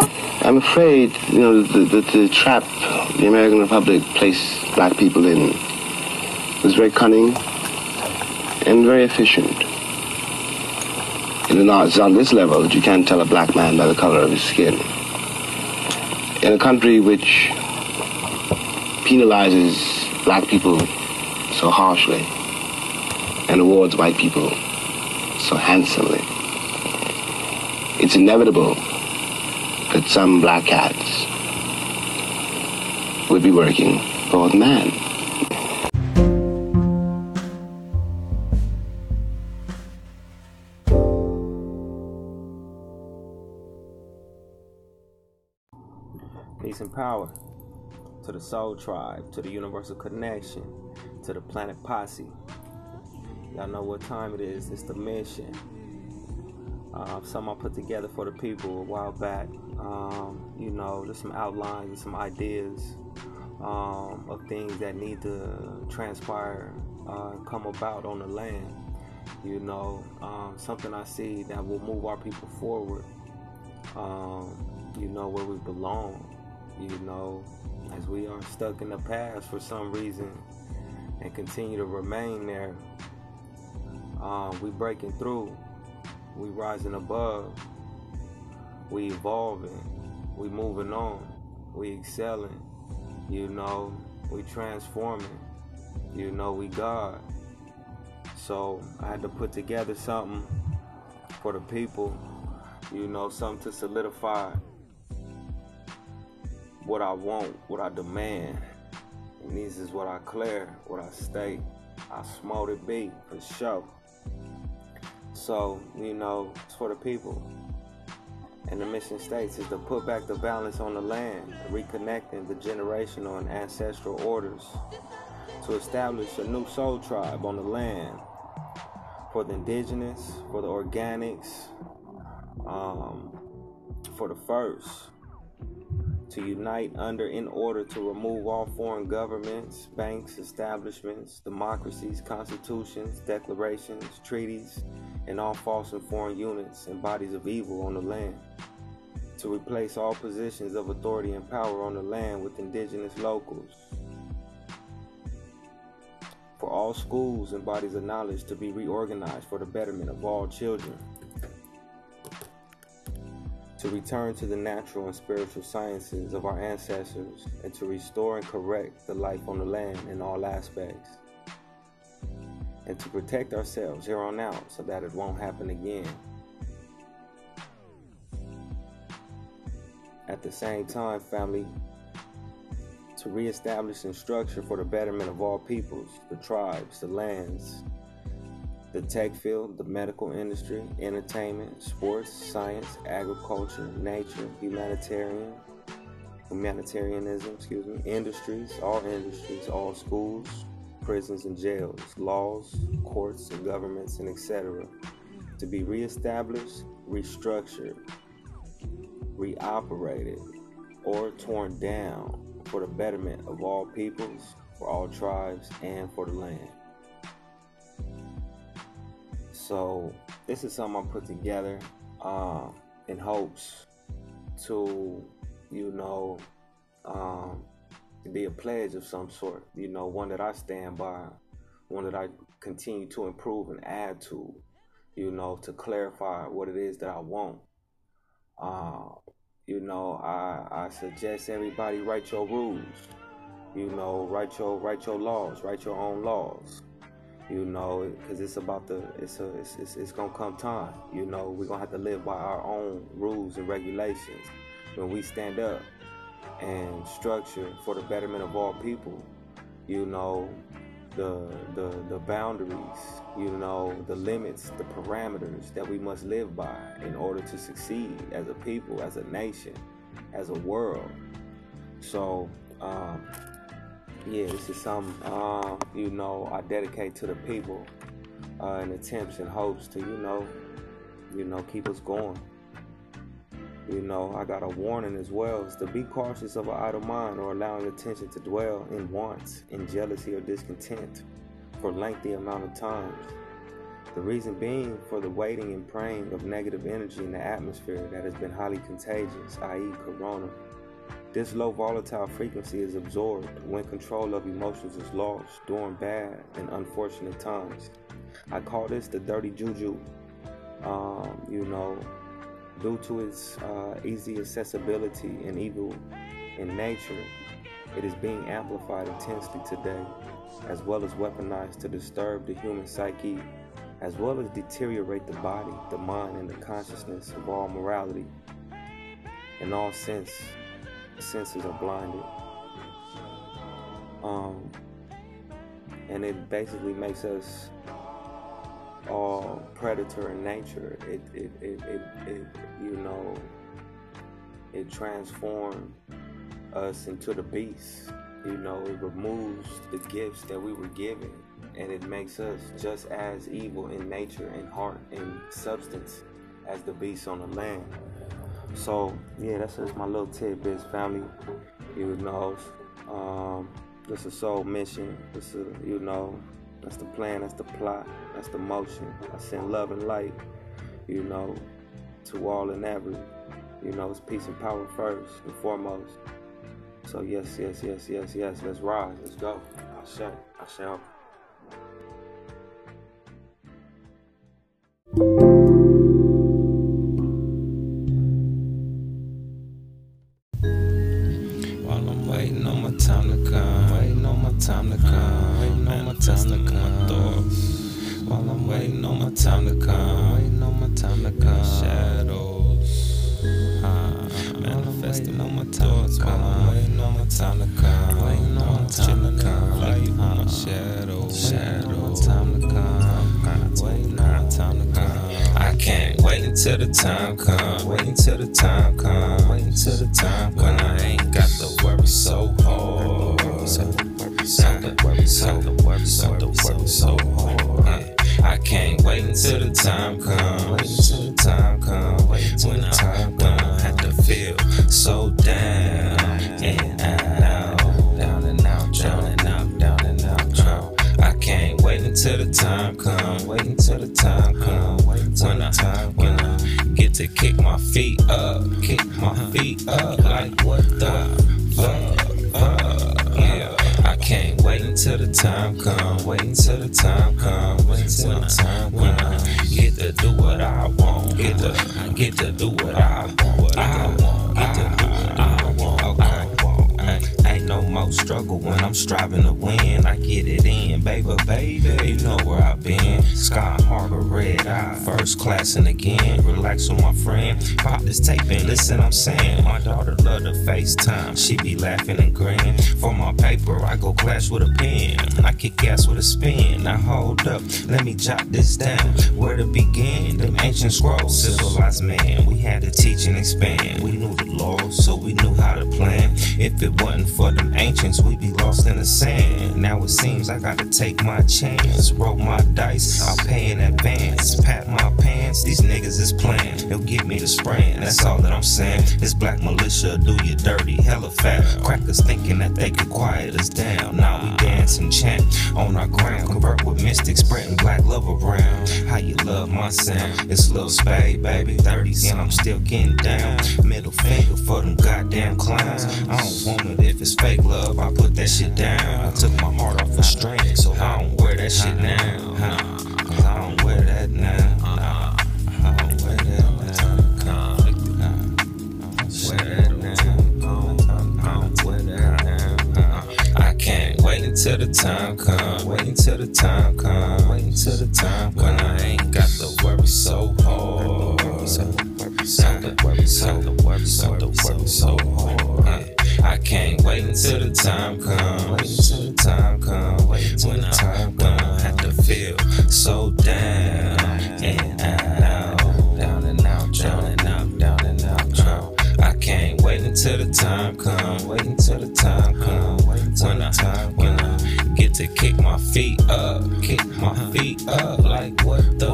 for? I'm afraid, you know, the, the, the trap the American Republic placed black people in was very cunning and very efficient. It's on this level that you can't tell a black man by the color of his skin. In a country which penalizes black people so harshly and awards white people so handsomely, it's inevitable that some black cats would be working for the man. Peace and power to the Soul Tribe, to the Universal Connection, to the Planet Posse. Y'all know what time it is. It's the mission. Uh, some I put together for the people a while back. Um, you know, just some outlines and some ideas um, of things that need to transpire, uh, come about on the land. You know, um, something I see that will move our people forward. Um, you know, where we belong. You know, as we are stuck in the past for some reason and continue to remain there. Um, we breaking through we rising above, we evolving, we moving on, we excelling, you know, we transforming, you know, we God. So I had to put together something for the people, you know, something to solidify what I want, what I demand. And this is what I clear, what I state. I smote it be for sure. So, you know, it's for the people. And the mission states is to put back the balance on the land, reconnecting the generational and ancestral orders, to establish a new soul tribe on the land for the indigenous, for the organics, um, for the first, to unite under in order to remove all foreign governments, banks, establishments, democracies, constitutions, declarations, treaties, and all false and foreign units and bodies of evil on the land, to replace all positions of authority and power on the land with indigenous locals, for all schools and bodies of knowledge to be reorganized for the betterment of all children, to return to the natural and spiritual sciences of our ancestors, and to restore and correct the life on the land in all aspects and to protect ourselves here on out so that it won't happen again. At the same time, family, to reestablish and structure for the betterment of all peoples, the tribes, the lands, the tech field, the medical industry, entertainment, sports, science, agriculture, nature, humanitarian, humanitarianism, excuse me, industries, all industries, all schools, prisons and jails, laws, courts and governments, and etc., to be reestablished, restructured, reoperated, or torn down for the betterment of all peoples, for all tribes, and for the land. So, this is something I put together uh, in hopes to, you know, um, be a pledge of some sort, you know, one that I stand by, one that I continue to improve and add to, you know, to clarify what it is that I want. Uh, you know, I, I suggest everybody write your rules. You know, write your write your laws, write your own laws. You know, because it's about the it's a it's, it's it's gonna come time. You know, we're gonna have to live by our own rules and regulations when we stand up and structure for the betterment of all people. You know, the the the boundaries, you know, the limits, the parameters that we must live by in order to succeed as a people, as a nation, as a world. So, um, yeah, this is something uh, you know I dedicate to the people uh, in attempts and hopes to you know, you know, keep us going. You know, I got a warning as well is to be cautious of an idle mind or allowing attention to dwell in wants, in jealousy or discontent for lengthy amount of times. The reason being for the waiting and praying of negative energy in the atmosphere that has been highly contagious, i.e., corona. This low volatile frequency is absorbed when control of emotions is lost during bad and unfortunate times. I call this the dirty juju. Um, you know, due to its uh, easy accessibility and evil in nature, it is being amplified intensely today, as well as weaponized to disturb the human psyche, as well as deteriorate the body, the mind, and the consciousness of all morality. In all sense, senses are blinded. Um, and it basically makes us all predator in nature. It, it, it, it, it you know, it transforms us into the beast. You know, it removes the gifts that we were given and it makes us just as evil in nature and heart and substance as the beast on the land. So yeah, that's just my little tidbits, family. You know, um, this is soul mission. This is you know, that's the plan, that's the plot, that's the motion. I send love and light, you know, to all and every. You know, it's peace and power first and foremost. So yes, yes, yes, yes, yes. Let's rise. Let's go. I shall. I shall. Until the time come, wait until the time come, wait until the time when I ain't got to worry so hard. So the worry so the so the hard. I can't wait until the time come, wait until the time come, wait until the time come. I had to feel so down and out, down and out, and out, down and out. I can't wait until the time come, wait until the time come, wait until the time to kick my feet up, kick my feet up like what the fuck, yeah. I can't wait until the time come, wait until the time come, wait until the time when I get to do what I want, get to get to do what I want, what I want, more struggle when I'm striving to win. I get it in, baby, baby. You know where I've been. Sky harbor, red eye, first class and again. Relax with my friend. Pop this tape and listen, I'm saying. My daughter love to FaceTime. She be laughing and grinning. For my paper, I go clash with a pen. I kick ass with a spin. Now hold up, let me jot this down. Where to begin? Them ancient scrolls, civilized man. We had to teach and expand. We knew the laws, so we knew how to plan. If it wasn't for them ancients, we'd be lost in the sand. Now it seems I gotta take my chance. Roll my dice, I'll pay in advance. Pat my pants, these niggas is playing. They'll give me the spraying, that's all that I'm saying. This black militia do you dirty, hella fat. Crackers thinking that they could quiet us down. Now we dance and chant on our ground. Convert with mystics, spreading black love around. How you love my sound? It's Lil Spade, baby. 30s, and I'm still getting down. Middle finger for them goddamn clowns. I don't want it if it's fake love. I put that shit down. I took my heart off a string, so I don't wear that shit now. Cause I don't wear that now. I don't wear that now. Don't don't until the time come. Wait until the time come. Wait until the time when I ain't got to worry so hard. So so worry so the worry so hard. I can't wait until the time come. Wait until the time come. Wait until the time come. I had to feel so down and out, down and out, down and out, down and out, down. I can't wait until the time come. Wait until the time come. Wait until the time when I get to kick my feet up, kick my feet up like what the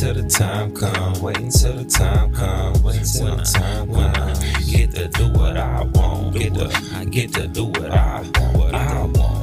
until the time come. Wait until the time come. Wait until the time when I get to do what I want. Get to, I get to do what I want. What I want. Get to do what I want.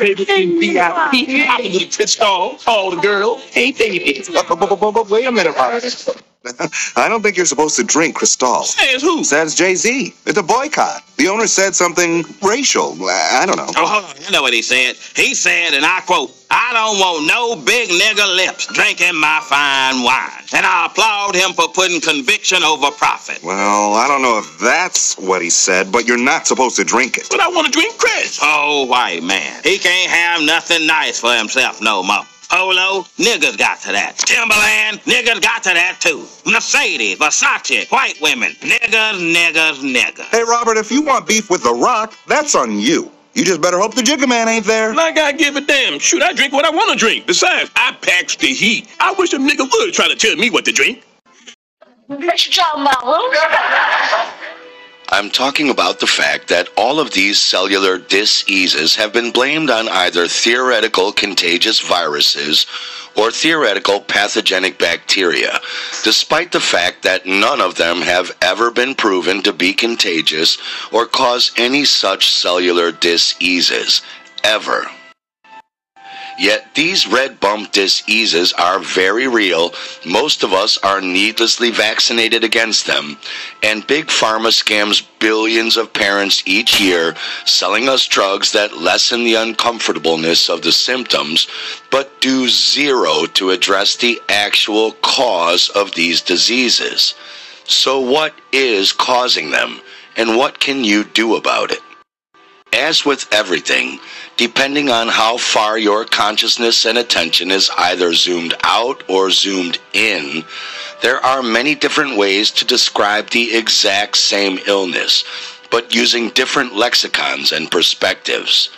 Baby in VIP. Pissed off all the girls. Hey, baby. Wait a minute, Robert. I don't think you're supposed to drink Cristal. Says who? Says Jay Z. It's a boycott. The owner said something racial. I don't know. Oh, hold on. You know what he said? He said, and I quote, I don't want no big nigger lips drinking my fine wine. And I applaud him for putting conviction over profit. Well, I don't know if that's what he said, but you're not supposed to drink it. But I want to drink Chris. Oh, white man. He can't have nothing nice for himself no more. Polo, niggas got to that. Timberland, niggas got to that too. Mercedes, Versace, white women, niggas, niggas, niggas. Hey, Robert, if you want beef with The Rock, that's on you. You just better hope the Jigga Man ain't there. Like I give a damn. Shoot, I drink what I want to drink. Besides, I packs the heat. I wish a nigga would try to tell me what to drink. What you talking about, Luke? I'm talking about the fact that all of these cellular diseases have been blamed on either theoretical contagious viruses or theoretical pathogenic bacteria, despite the fact that none of them have ever been proven to be contagious or cause any such cellular diseases, ever. Yet these red bump diseases are very real. Most of us are needlessly vaccinated against them. And Big Pharma scams billions of parents each year, selling us drugs that lessen the uncomfortableness of the symptoms, but do zero to address the actual cause of these diseases. So, what is causing them, and what can you do about it? As with everything, depending on how far your consciousness and attention is either zoomed out or zoomed in, there are many different ways to describe the exact same illness, but using different lexicons and perspectives.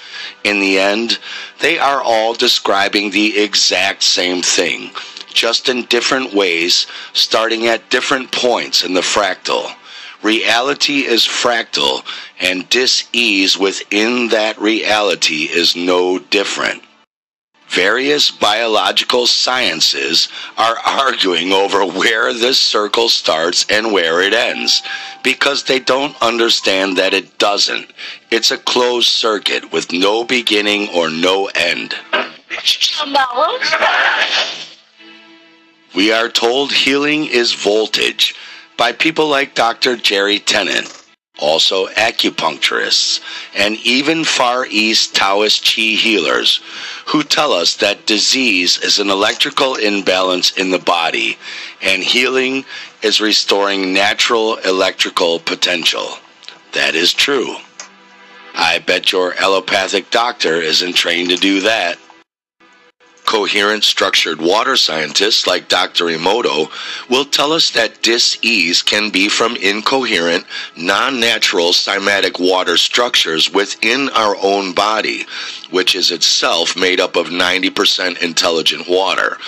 In the end, they are all describing the exact same thing, just in different ways, starting at different points in the fractal. Reality is fractal, and dis-ease within that reality is no different. Various biological sciences are arguing over where this circle starts and where it ends because they don't understand that it doesn't. It's a closed circuit with no beginning or no end. We are told healing is voltage by people like Dr. Jerry Tennant, also acupuncturists, and even Far East Taoist Chi healers, who tell us that disease is an electrical imbalance in the body, and healing is restoring natural electrical potential. That is true. I bet your allopathic doctor isn't trained to do that. Coherent structured water scientists like Dr. Emoto will tell us that dis-ease can be from incoherent, non-natural cymatic water structures within our own body, which is itself made up of 90% intelligent water,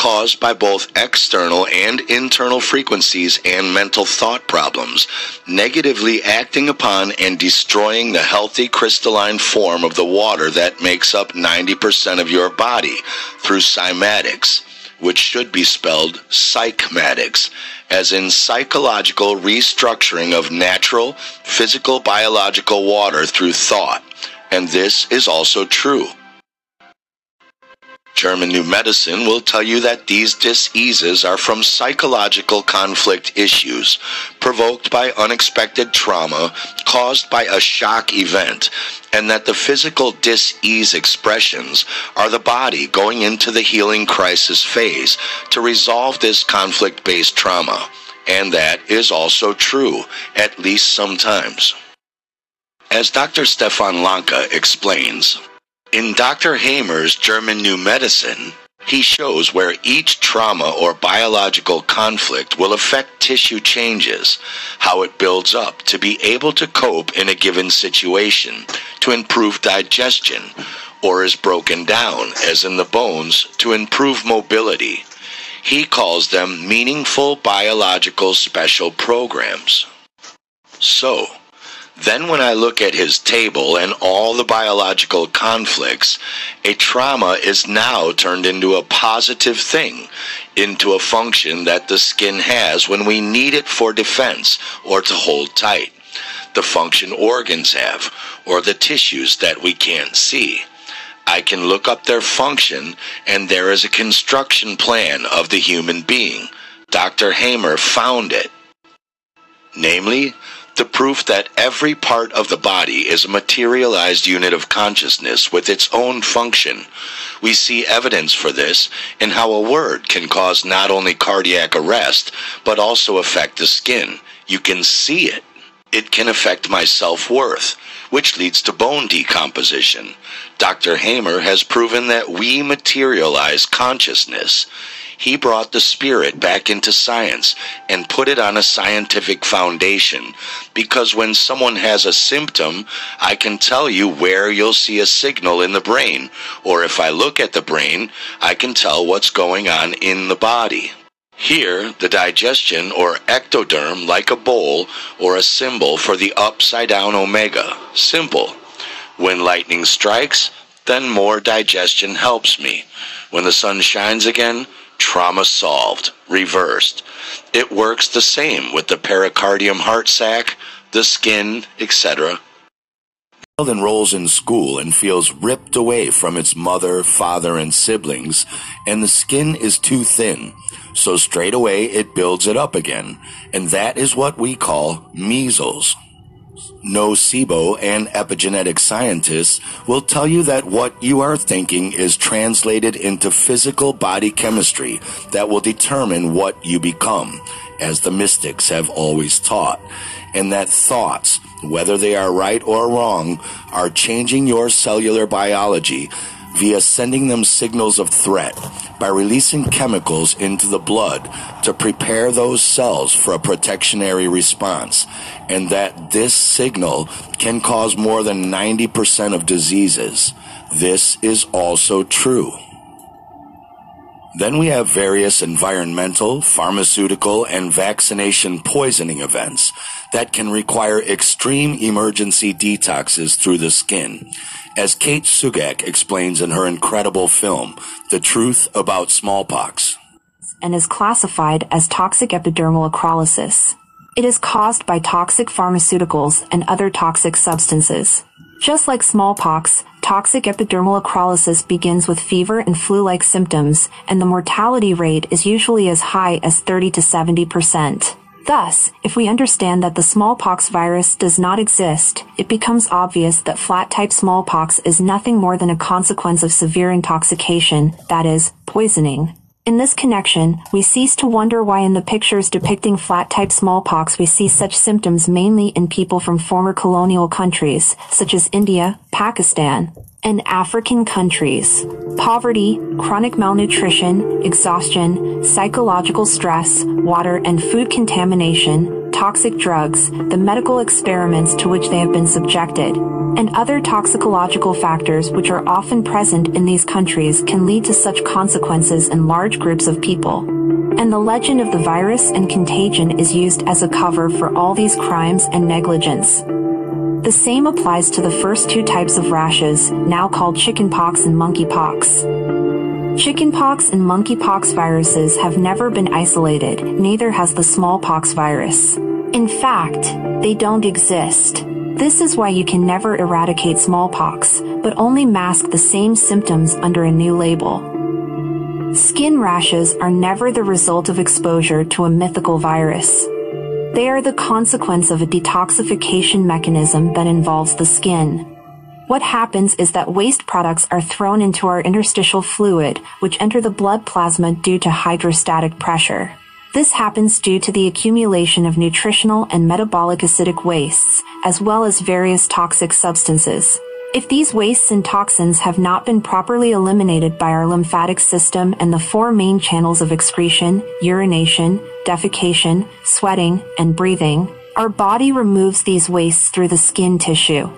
caused by both external and internal frequencies and mental thought problems, negatively acting upon and destroying the healthy crystalline form of the water that makes up 90% of your body through cymatics, which should be spelled psychmatics, as in psychological restructuring of natural, physical, biological water through thought. And this is also true. German New Medicine will tell you that these diseases are from psychological conflict issues provoked by unexpected trauma caused by a shock event, and that the physical disease expressions are the body going into the healing crisis phase to resolve this conflict based trauma. And that is also true, at least sometimes. As Dr. Stefan Lanka explains, in Dr. Hamer's German New Medicine, he shows where each trauma or biological conflict will affect tissue changes, how it builds up to be able to cope in a given situation, to improve digestion, or is broken down, as in the bones, to improve mobility. He calls them meaningful biological special programs. So, then, when I look at his table and all the biological conflicts, a trauma is now turned into a positive thing, into a function that the skin has when we need it for defense or to hold tight, the function organs have, or the tissues that we can't see. I can look up their function, and there is a construction plan of the human being. Dr. Hamer found it. Namely, the proof that every part of the body is a materialized unit of consciousness with its own function. We see evidence for this in how a word can cause not only cardiac arrest, but also affect the skin. You can see it. It can affect my self worth, which leads to bone decomposition. Dr. Hamer has proven that we materialize consciousness. He brought the spirit back into science and put it on a scientific foundation because when someone has a symptom, I can tell you where you'll see a signal in the brain, or if I look at the brain, I can tell what's going on in the body. Here, the digestion or ectoderm like a bowl or a symbol for the upside down omega. Simple. When lightning strikes, then more digestion helps me. When the sun shines again, trauma solved, reversed. It works the same with the pericardium heart sac, the skin, etc. Child enrolls in school and feels ripped away from its mother, father, and siblings, and the skin is too thin. So straight away it builds it up again, and that is what we call measles. Nocebo and epigenetic scientists will tell you that what you are thinking is translated into physical body chemistry that will determine what you become, as the mystics have always taught, and that thoughts, whether they are right or wrong, are changing your cellular biology via sending them signals of threat by releasing chemicals into the blood to prepare those cells for a protectionary response, and that this signal can cause more than 90% of diseases. This is also true. Then we have various environmental, pharmaceutical, and vaccination poisoning events that can require extreme emergency detoxes through the skin. As Kate Sugak explains in her incredible film, The Truth About Smallpox. and is classified as toxic epidermal necrolysis. It is caused by toxic pharmaceuticals and other toxic substances. Just like smallpox, toxic epidermal necrolysis begins with fever and flu-like symptoms, and the mortality rate is usually as high as 30 to 70 percent. Thus, if we understand that the smallpox virus does not exist, it becomes obvious that flat-type smallpox is nothing more than a consequence of severe intoxication, that is, poisoning. In this connection, we cease to wonder why in the pictures depicting flat-type smallpox we see such symptoms mainly in people from former colonial countries, such as India, Pakistan, and African countries. Poverty, chronic malnutrition, exhaustion, psychological stress, water and food contamination, toxic drugs, the medical experiments to which they have been subjected, and other toxicological factors which are often present in these countries can lead to such consequences in large groups of people. And the legend of the virus and contagion is used as a cover for all these crimes and negligence. The same applies to the first two types of rashes, now called chickenpox and monkeypox. Chickenpox and monkeypox viruses have never been isolated, neither has the smallpox virus. In fact, they don't exist. This is why you can never eradicate smallpox, but only mask the same symptoms under a new label. Skin rashes are never the result of exposure to a mythical virus. They are the consequence of a detoxification mechanism that involves the skin. What happens is that waste products are thrown into our interstitial fluid, which enter the blood plasma due to hydrostatic pressure. This happens due to the accumulation of nutritional and metabolic acidic wastes, as well as various toxic substances. If these wastes and toxins have not been properly eliminated by our lymphatic system and the four main channels of excretion, urination, defecation, sweating, and breathing, our body removes these wastes through the skin tissue.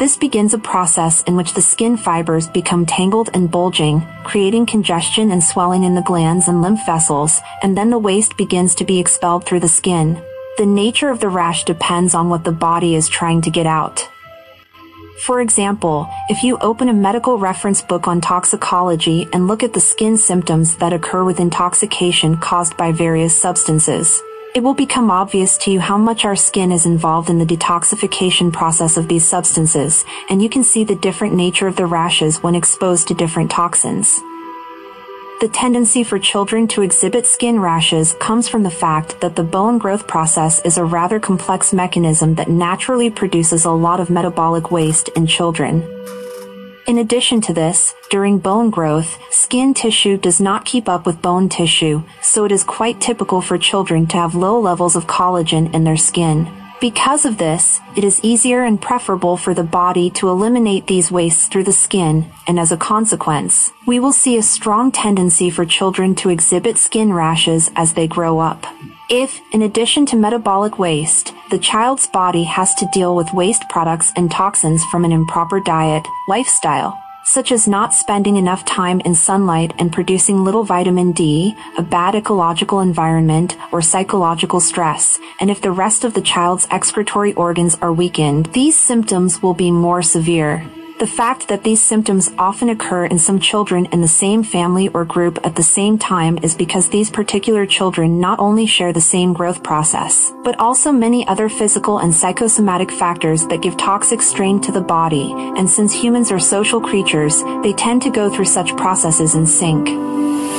This begins a process in which the skin fibers become tangled and bulging, creating congestion and swelling in the glands and lymph vessels, and then the waste begins to be expelled through the skin. The nature of the rash depends on what the body is trying to get out. For example, if you open a medical reference book on toxicology and look at the skin symptoms that occur with intoxication caused by various substances, it will become obvious to you how much our skin is involved in the detoxification process of these substances, and you can see the different nature of the rashes when exposed to different toxins. The tendency for children to exhibit skin rashes comes from the fact that the bone growth process is a rather complex mechanism that naturally produces a lot of metabolic waste in children. In addition to this, during bone growth, skin tissue does not keep up with bone tissue, so it is quite typical for children to have low levels of collagen in their skin. Because of this, it is easier and preferable for the body to eliminate these wastes through the skin, and as a consequence, we will see a strong tendency for children to exhibit skin rashes as they grow up. If, in addition to metabolic waste, the child's body has to deal with waste products and toxins from an improper diet, lifestyle, such as not spending enough time in sunlight and producing little vitamin D, a bad ecological environment, or psychological stress, and if the rest of the child's excretory organs are weakened, these symptoms will be more severe. The fact that these symptoms often occur in some children in the same family or group at the same time is because these particular children not only share the same growth process, but also many other physical and psychosomatic factors that give toxic strain to the body, and since humans are social creatures, they tend to go through such processes in sync.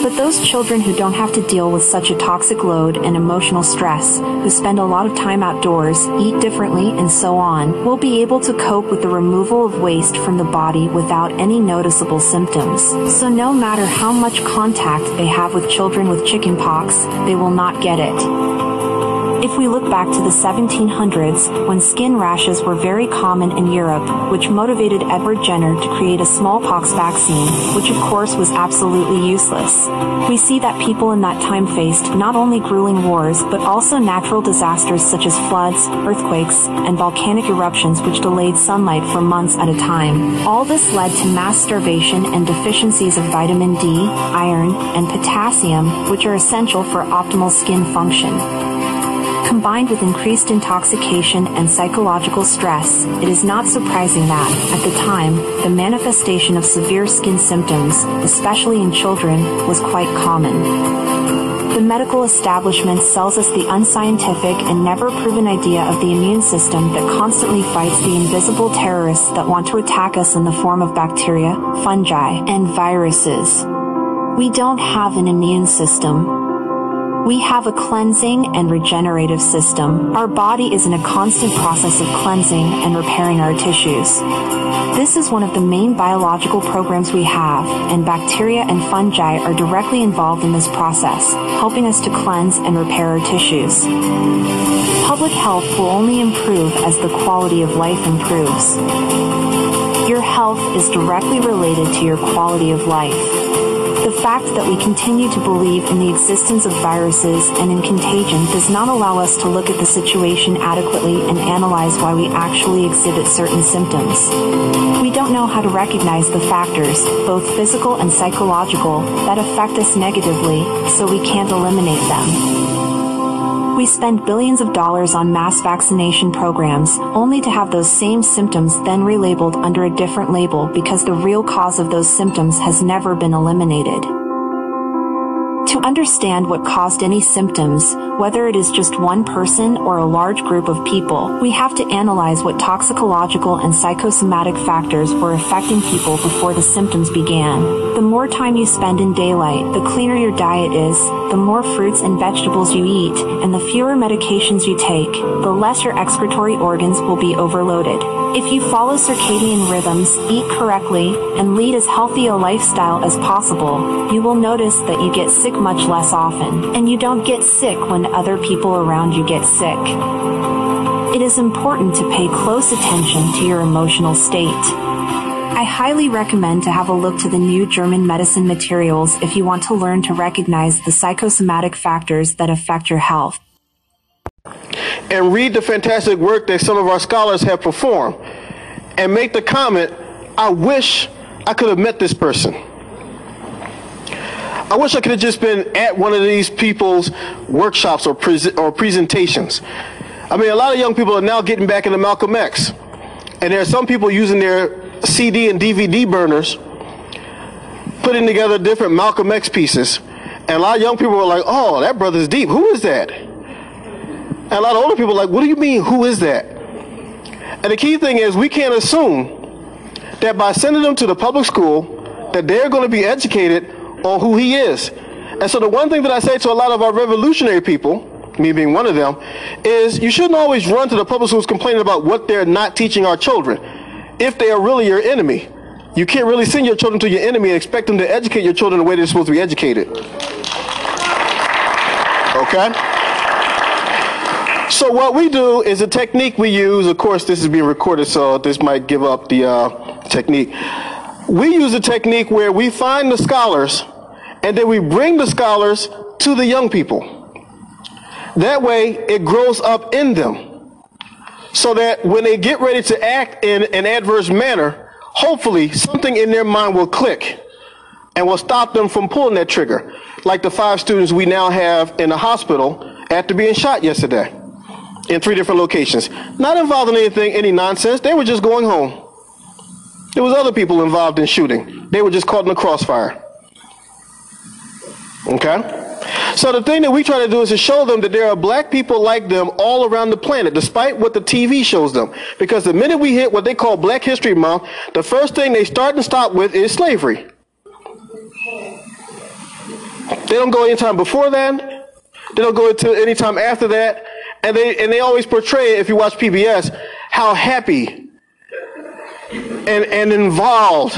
But those children who don't have to deal with such a toxic load and emotional stress, who spend a lot of time outdoors, eat differently, and so on, will be able to cope with the removal of waste from the body without any noticeable symptoms. So no matter how much contact they have with children with chickenpox, they will not get it. If we look back to the 1700s, when skin rashes were very common in Europe, which motivated Edward Jenner to create a smallpox vaccine, which of course was absolutely useless, we see that people in that time faced not only grueling wars but also natural disasters such as floods, earthquakes, and volcanic eruptions which delayed sunlight for months at a time. All this led to mass starvation and deficiencies of vitamin D, iron, and potassium, which are essential for optimal skin function. Combined with increased intoxication and psychological stress, it is not surprising that, at the time, the manifestation of severe skin symptoms, especially in children, was quite common. The medical establishment sells us the unscientific and never proven idea of the immune system that constantly fights the invisible terrorists that want to attack us in the form of bacteria, fungi, and viruses. We don't have an immune system. We have a cleansing and regenerative system. Our body is in a constant process of cleansing and repairing our tissues. This is one of the main biological programs we have, and bacteria and fungi are directly involved in this process, helping us to cleanse and repair our tissues. Public health will only improve as the quality of life improves. Your health is directly related to your quality of life. The fact that we continue to believe in the existence of viruses and in contagion does not allow us to look at the situation adequately and analyze why we actually exhibit certain symptoms. We don't know how to recognize the factors, both physical and psychological, that affect us negatively, so we can't eliminate them. We spend billions of dollars on mass vaccination programs only to have those same symptoms then relabeled under a different label because the real cause of those symptoms has never been eliminated. Understand what caused any symptoms, whether it is just one person or a large group of people, we have to analyze what toxicological and psychosomatic factors were affecting people before the symptoms began. The more time you spend in daylight, the cleaner your diet is, the more fruits and vegetables you eat, and the fewer medications you take, the less your excretory organs will be overloaded. If you follow circadian rhythms, eat correctly, and lead as healthy a lifestyle as possible, you will notice that you get sick much less often, and you don't get sick when other people around you get sick. It is important to pay close attention to your emotional state. I highly recommend to have a look to the new German medicine materials if you want to learn to recognize the psychosomatic factors that affect your health. And read the fantastic work that some of our scholars have performed and make the comment, I wish I could have met this person. I wish I could have just been at one of these people's workshops or, pre- or presentations. I mean, a lot of young people are now getting back into Malcolm X. And there are some people using their CD and DVD burners, putting together different Malcolm X pieces. And a lot of young people were like, oh, that brother's deep. Who is that? And a lot of older people are like, what do you mean, who is that? And the key thing is we can't assume that by sending them to the public school that they're going to be educated on who he is. And so the one thing that I say to a lot of our revolutionary people, me being one of them, is you shouldn't always run to the public schools complaining about what they're not teaching our children if they are really your enemy. You can't really send your children to your enemy and expect them to educate your children the way they're supposed to be educated. Okay? So what we do is a technique we use. Of course, this is being recorded, so this might give up the uh, technique. We use a technique where we find the scholars, and then we bring the scholars to the young people. That way, it grows up in them, so that when they get ready to act in an adverse manner, hopefully something in their mind will click and will stop them from pulling that trigger. Like the five students we now have in the hospital after being shot yesterday in three different locations. Not involved in anything, any nonsense. They were just going home. There was other people involved in shooting. They were just caught in the crossfire. Okay? So the thing that we try to do is to show them that there are black people like them all around the planet, despite what the TV shows them. Because the minute we hit what they call Black History Month, the first thing they start and stop with is slavery. They don't go any time before that. They don't go into any time after that. And they and they always portray, if you watch PBS, how happy and, and involved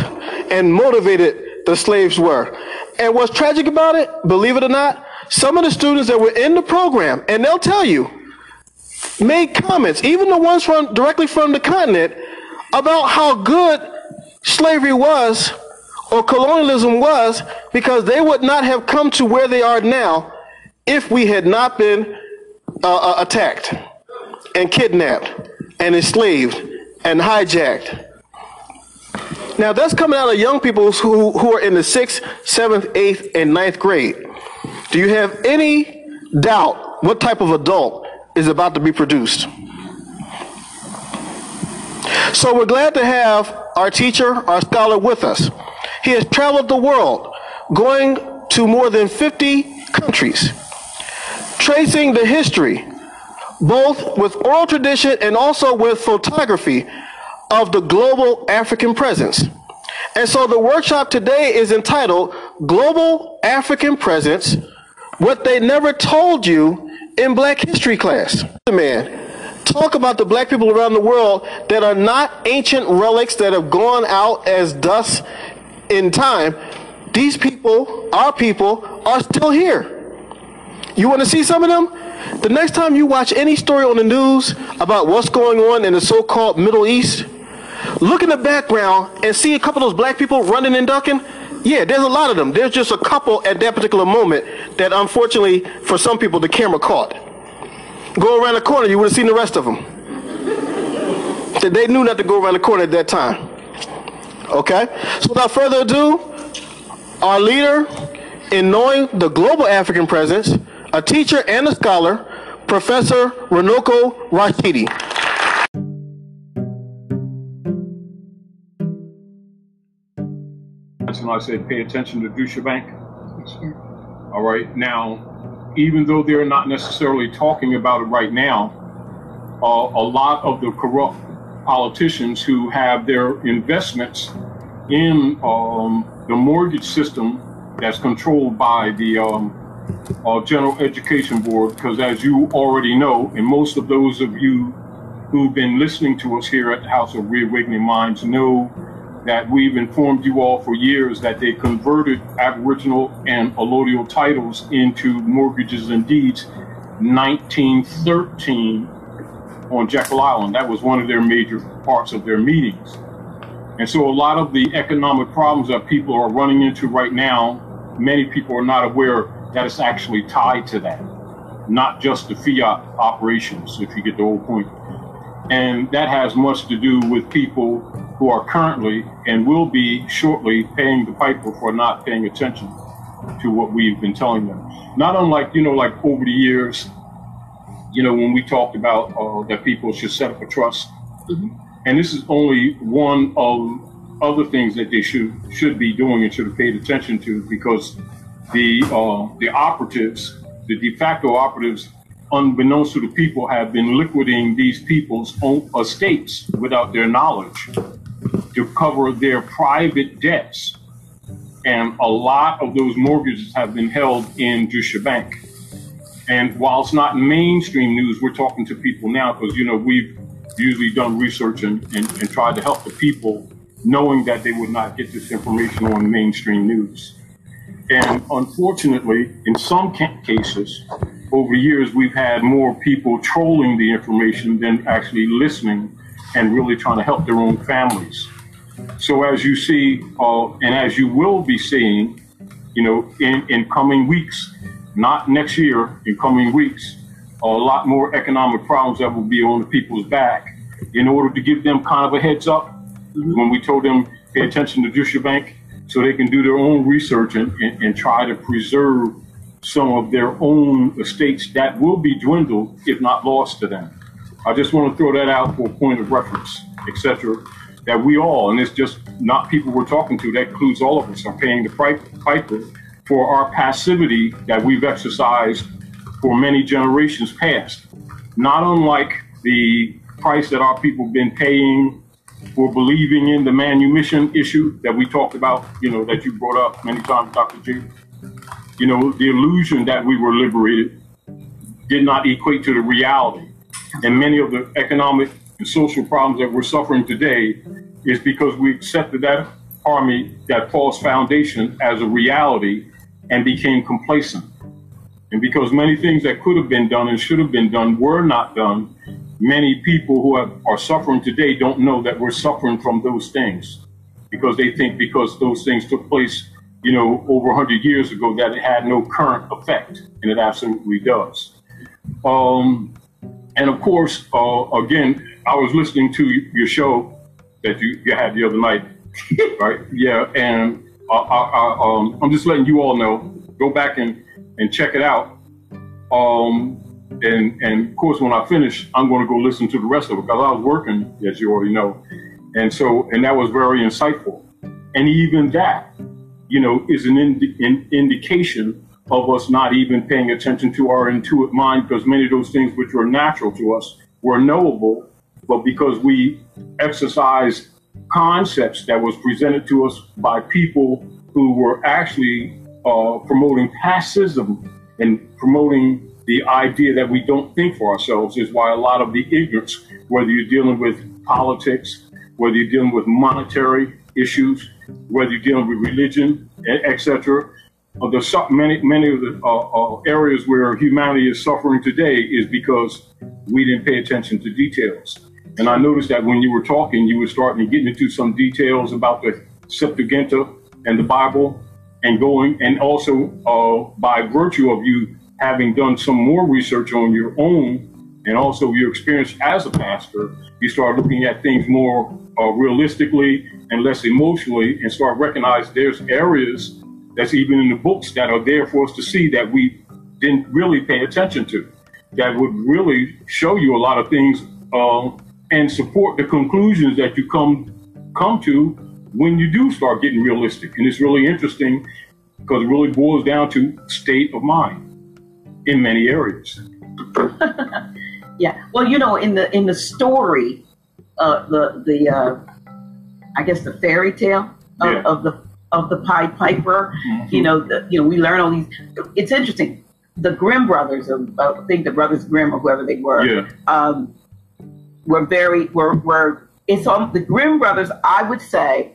and motivated the slaves were. And what's tragic about it, believe it or not, some of the students that were in the program, and they'll tell you, made comments, even the ones from directly from the continent, about how good slavery was or colonialism was because they would not have come to where they are now if we had not been uh, uh attacked and kidnapped and enslaved and hijacked. Now that's coming out of young people who, who are in the sixth, seventh, eighth, and ninth grade. Do you have any doubt what type of adult is about to be produced? So we're glad to have our teacher, our scholar with us. He has traveled the world, going to more than 50 countries, tracing the history, both with oral tradition and also with photography of the global African presence. And so the workshop today is entitled Global African Presence what they never told you in black history class. Man, talk about the black people around the world that are not ancient relics that have gone out as dust in time. These people, our people, are still here. You want to see some of them? The next time you watch any story on the news about what's going on in the so called Middle East, look in the background and see a couple of those black people running and ducking yeah, there's a lot of them. There's just a couple at that particular moment that unfortunately for some people the camera caught. Go around the corner, you would have seen the rest of them. They knew not to go around the corner at that time. Okay? So without further ado, our leader in knowing the global African presence, a teacher and a scholar, Professor Runoko Rashidi. when I said pay attention to Deutsche Bank. All right. Now, even though they're not necessarily talking about it right now, uh, a lot of the corrupt politicians who have their investments in um, the mortgage system that's controlled by the um, uh, General Education Board, because as you already know, and most of those of you who've been listening to us here at the House of Reawakening Minds know that we've informed you all for years that they converted Aboriginal and allodial titles into mortgages and deeds 1913 on Jekyll Island. That was one of their major parts of their meetings. And so a lot of the economic problems that people are running into right now, many people are not aware that it's actually tied to that, not just the fiat operations, if you get the whole point. And that has much to do with people who are currently and will be shortly paying the piper for not paying attention to what we've been telling them. Not unlike, you know, like over the years, you know, when we talked about uh, that people should set up a trust. Mm-hmm. And this is only one of other things that they should should be doing and should have paid attention to because the uh, the operatives, the de facto operatives, unbeknownst to the people, have been liquidating these people's own estates without their knowledge to cover their private debts. And a lot of those mortgages have been held in Deutsche Bank. And while it's not mainstream news, we're talking to people now because, you know, we've usually done research and, and, and tried to help the people knowing that they would not get this information on mainstream news. And unfortunately, in some ca- cases, over years, we've had more people trolling the information than actually listening and really trying to help their own families. So as you see, uh, and as you will be seeing, you know, in, in coming weeks, not next year, in coming weeks, a lot more economic problems that will be on the people's back in order to give them kind of a heads up when we told them pay attention to Deutsche Bank so they can do their own research and, and, and try to preserve some of their own estates that will be dwindled if not lost to them. I just want to throw that out for a point of reference, etc. That we all, and it's just not people we're talking to, that includes all of us, are paying the price piper for our passivity that we've exercised for many generations past. Not unlike the price that our people have been paying for believing in the manumission issue that we talked about, you know, that you brought up many times, Dr. G. You know, the illusion that we were liberated did not equate to the reality. And many of the economic and social problems that we're suffering today is because we accepted that army, that false foundation as a reality and became complacent. And because many things that could have been done and should have been done were not done, many people who are suffering today don't know that we're suffering from those things because they think because those things took place, you know, over 100 years ago that it had no current effect, and it absolutely does. Um, and of course, uh, again, I was listening to your show that you, you had the other night, right? Yeah, and I, I, um, I'm just letting you all know. Go back and, and check it out. Um, and and of course, when I finish, I'm going to go listen to the rest of it because I was working, as you already know, and so and that was very insightful. And even that, you know, is an, indi- an indication of us not even paying attention to our intuitive mind because many of those things which were natural to us were knowable, but because we exercised concepts that was presented to us by people who were actually uh, promoting passism and promoting the idea that we don't think for ourselves is why a lot of the ignorance, whether you're dealing with politics, whether you're dealing with monetary issues, whether you're dealing with religion, etc. Uh, there's many many of the uh, uh, areas where humanity is suffering today is because we didn't pay attention to details. And I noticed that when you were talking, you were starting to get into some details about the Septuaginta and the Bible, and going, and also uh, by virtue of you having done some more research on your own and also your experience as a pastor, you start looking at things more uh, realistically and less emotionally and start recognizing there's areas that's even in the books that are there for us to see that we didn't really pay attention to that would really show you a lot of things uh, and support the conclusions that you come come to when you do start getting realistic. And it's really interesting because it really boils down to state of mind in many areas. yeah. Well, you know, in the in the story, uh, the the uh, I guess the fairy tale of, Yeah. of the of the Pied Piper. You know, the, you know, we learn all these. It's interesting. The Grimm brothers, or uh, I think the brothers Grimm or whoever they were, Yeah. um, were very were were. It's on the Grimm brothers. I would say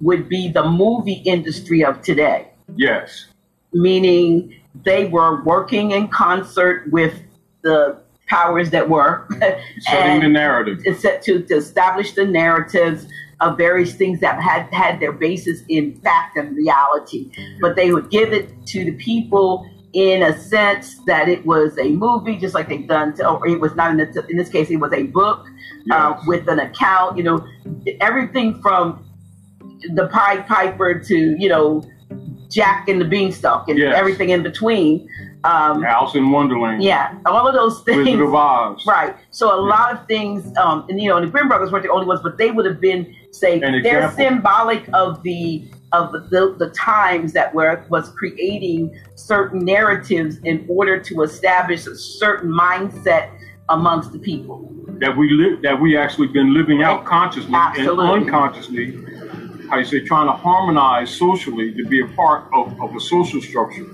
would be the movie industry of today Yes. meaning they were working in concert with the powers that were. Setting the narrative. To, set- to, to establish the narratives of various things that had had their basis in fact and reality. But they would give it to the people in a sense that it was a movie, just like they've done, to, or it was not in, the, in this case, it was a book uh, with an account, you know, everything from the Pied Piper to, you know, Jack and the Beanstalk and Yes. everything in between. Um, Alice in Wonderland. yeah, all of those things. Wizard of Oz. Right. So a lot of things, um, and you know, and the Grimm brothers weren't the only ones, but they would have been, say, they're symbolic of the of the, the times that were was creating certain narratives in order to establish a certain mindset amongst the people. that we live that we actually been living out consciously Absolutely. and unconsciously how you say trying to harmonize socially to be a part of, of a social structure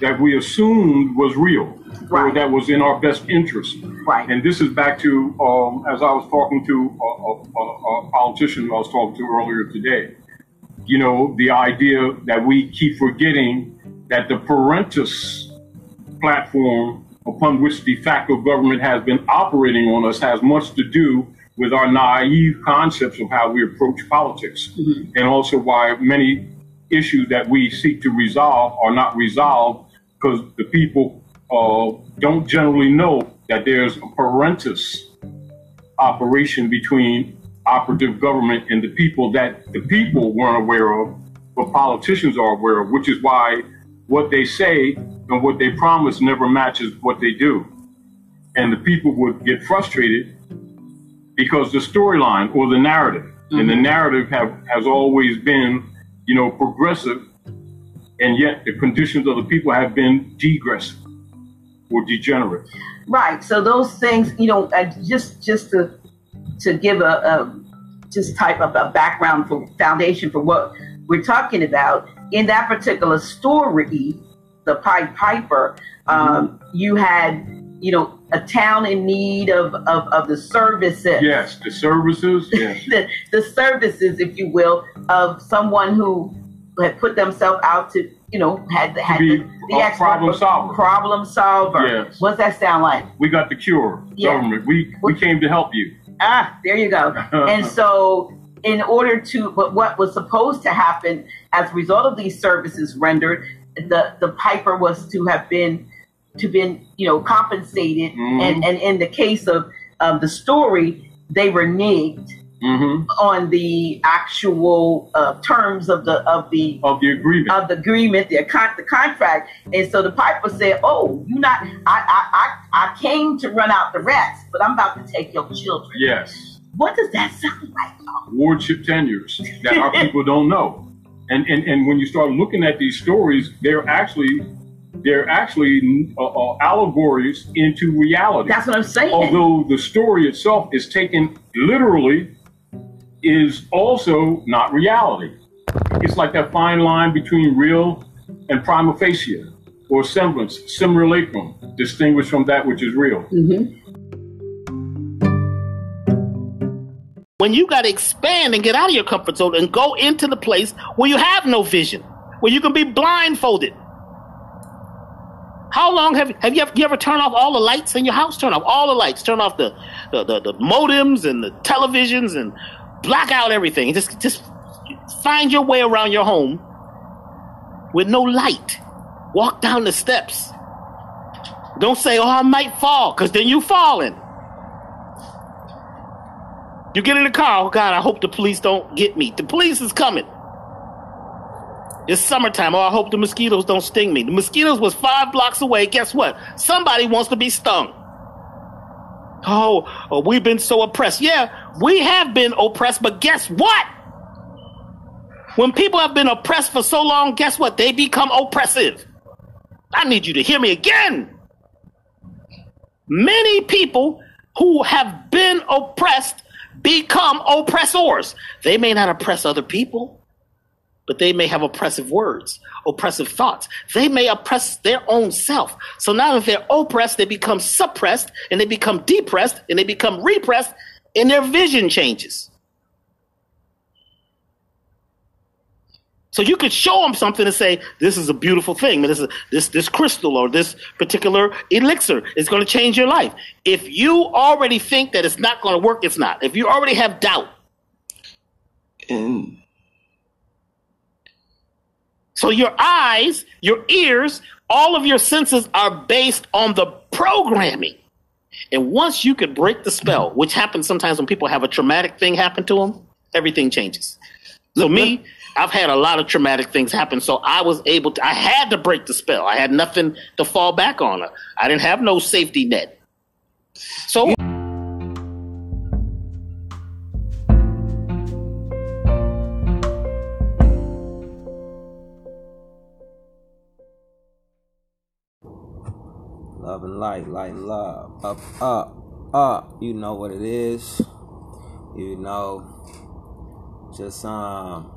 that we assumed was real or that was in our best interest. Right. And this is back to um, as i was talking to a, a, a, a politician i was talking to earlier today you know the idea that we keep forgetting that the parentis platform upon which de facto government has been operating on us has much to do with our naive concepts of how we approach politics and also why many issues that we seek to resolve are not resolved because the people uh, don't generally know that there's a parentis operation between operative government and the people that the people weren't aware of, but politicians are aware of, which is why what they say and what they promise never matches what they do. And the people would get frustrated because the storyline or the narrative, and the narrative have, has always been, you know, progressive, and yet the conditions of the people have been degressive or degenerate. Right. So those things, you know, uh, just just to to give a, a just type of a background for foundation for what we're talking about in that particular story, the Pied Piper. Um, You had, you know, a town in need of of, of the services. Yes, the services. Yes. the, the services, if you will, of someone who had put themselves out to, you know, had had the, the problem solver. Problem solver. Yes. What's that sound like? We got the cure, Yeah. government. We we came to help you. Ah, there you go. and so, in order to, but what was supposed to happen as a result of these services rendered, the the piper was to have been to been you know compensated, Mhm. and and in the case of um, the story, they reneged Mm-hmm. on the actual uh, terms of the of the of the agreement of the agreement, the con- the contract, and so the piper said, "Oh, you not I I I, I came to run out the rats, but I'm about to take your children." Yes. What does that sound like? Wardship tenures that our people don't know. And, and and when you start looking at these stories, they're actually they're actually uh, uh, allegories into reality. That's what I'm saying. Although the story itself is taken literally, is also not reality. It's like that fine line between real and prima facie, or semblance, simulacrum, distinguished from that which is real. When you got to expand and get out of your comfort zone and go into the place where you have no vision, where you can be blindfolded. How long have have you ever, you ever turn off all the lights in your house? Turn off all the lights. Turn off the the, the, the modems and the televisions and black out everything. Just just find your way around your home with no light. Walk down the steps. Don't say, "Oh, I might fall," because then you falling. You get in the car. Oh God, I hope the police don't get me. The police is coming. It's summertime. Oh, I hope the mosquitoes don't sting me. The mosquitoes was five blocks away. Guess what? Somebody wants to be stung. Oh, oh, we've been so oppressed. Yeah, we have been oppressed, but guess what? When people have been oppressed for so long, guess what? They become oppressive. I need you to hear me again. Many people who have been oppressed become oppressors. They may not oppress other people, but they may have oppressive words, oppressive thoughts. They may oppress their own self. So now that they're oppressed, they become suppressed and they become depressed and they become repressed and their vision changes. So you could show them something and say, "This is a beautiful thing. This is this this crystal or this particular elixir is going to change your life." If you already think that it's not going to work, it's not. If you already have doubt, And so your eyes, your ears, all of your senses are based on the programming. And once you could break the spell, which happens sometimes when people have a traumatic thing happen to them, everything changes. So me, I've had a lot of traumatic things happen, so I was able to. I had to break the spell. I had nothing to fall back on. I didn't have no safety net. So. Light, light love. Up, up, up. You know what it is. You know. Just um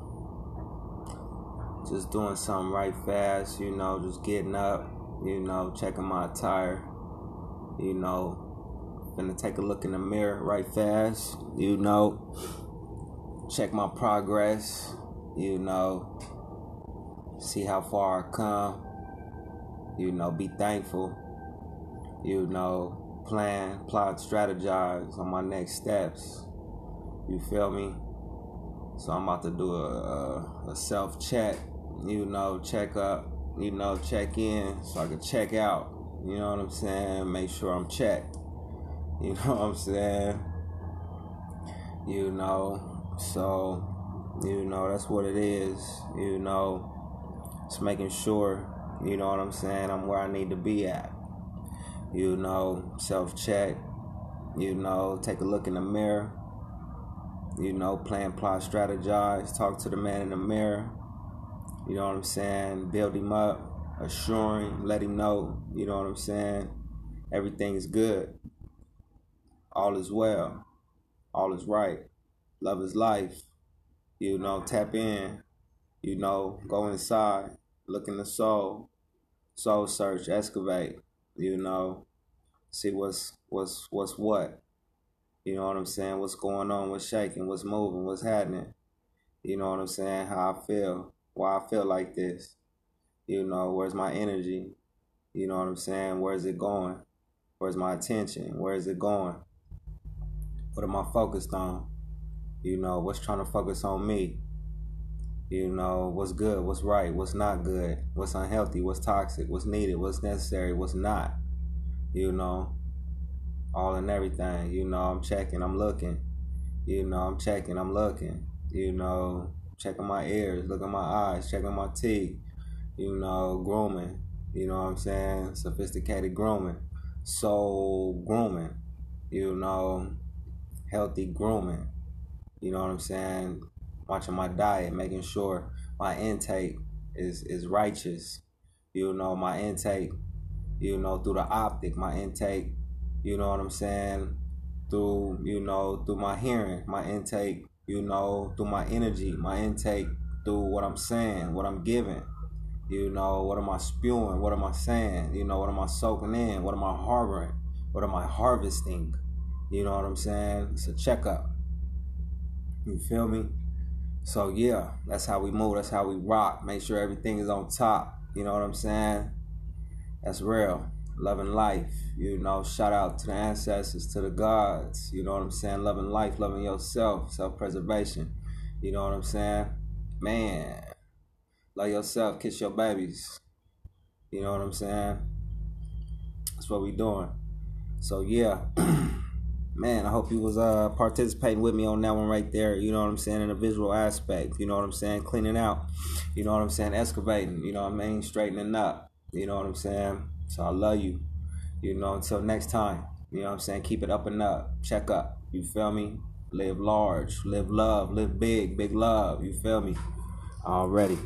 just doing something right fast, you know, just getting up, you know, checking my attire, you know, gonna take a look in the mirror right fast, you know, check my progress, you know, see how far I come, you know, be thankful, you know, plan, plot, strategize on my next steps. You feel me? So I'm about to do a, a, a self check, you know, check up, you know, check in so I can check out. You know what I'm saying? Make sure I'm checked. You know what I'm saying? You know, so, you know, that's what it is. You know, it's making sure, you know what I'm saying, I'm where I need to be at. You know, self check, you know, take a look in the mirror you know, plan, plot, strategize, talk to the man in the mirror. You know what I'm saying? Build him up, assure him, let him know, you know what I'm saying? everything is good. All is well. All is right. Love is life. You know, tap in. You know, go inside. Look in the soul. Soul search, excavate. You know, see what's what's what's what. You know what I'm saying? What's going on? What's shaking? What's moving? What's happening? You know what I'm saying? How I feel? Why I feel like this? You know, where's my energy? You know what I'm saying? Where's it going? Where's my attention? Where is it going? What am I focused on? You know, what's trying to focus on me? You know, what's good, what's right, what's not good, what's unhealthy, what's toxic, what's needed, what's necessary, what's not. You know, all and everything. You know, I'm checking, I'm looking. You know, I'm checking, I'm looking. You know, checking my ears, looking my eyes, checking my teeth. You know, grooming. You know what I'm saying? Sophisticated grooming. Soul grooming. You know, healthy grooming. You know what I'm saying? Watching my diet, making sure my intake is is righteous. You know, my intake, you know, through the optic, my intake you know what I'm saying? Through, you know, through my hearing, my intake, you know, through my energy, my intake, through what I'm saying, what I'm giving. You know, what am I spewing? What am I saying? You know, what am I soaking in? What am I harboring? What am I harvesting? You know what I'm saying? It's a checkup. You feel me? So yeah, that's how we move. That's how we rock. Make sure everything is on top. You know what I'm saying? That's real loving life. You know, shout out to the ancestors, to the gods. You know what I'm saying? Loving life, loving yourself, self preservation. You know what I'm saying? Man, love yourself, kiss your babies. You know what I'm saying? That's what we doing. So yeah, man, I hope you was uh participating with me on that one right there. You know what I'm saying in a visual aspect. You know what I'm saying? Cleaning out. You know what I'm saying? Excavating. You know what I mean? Straightening up. You know what I'm saying? So I love you. You know, until next time. You know what I'm saying? Keep it up and up. Check up. You feel me? Live large. Live love. Live big. Big love. You feel me? Already.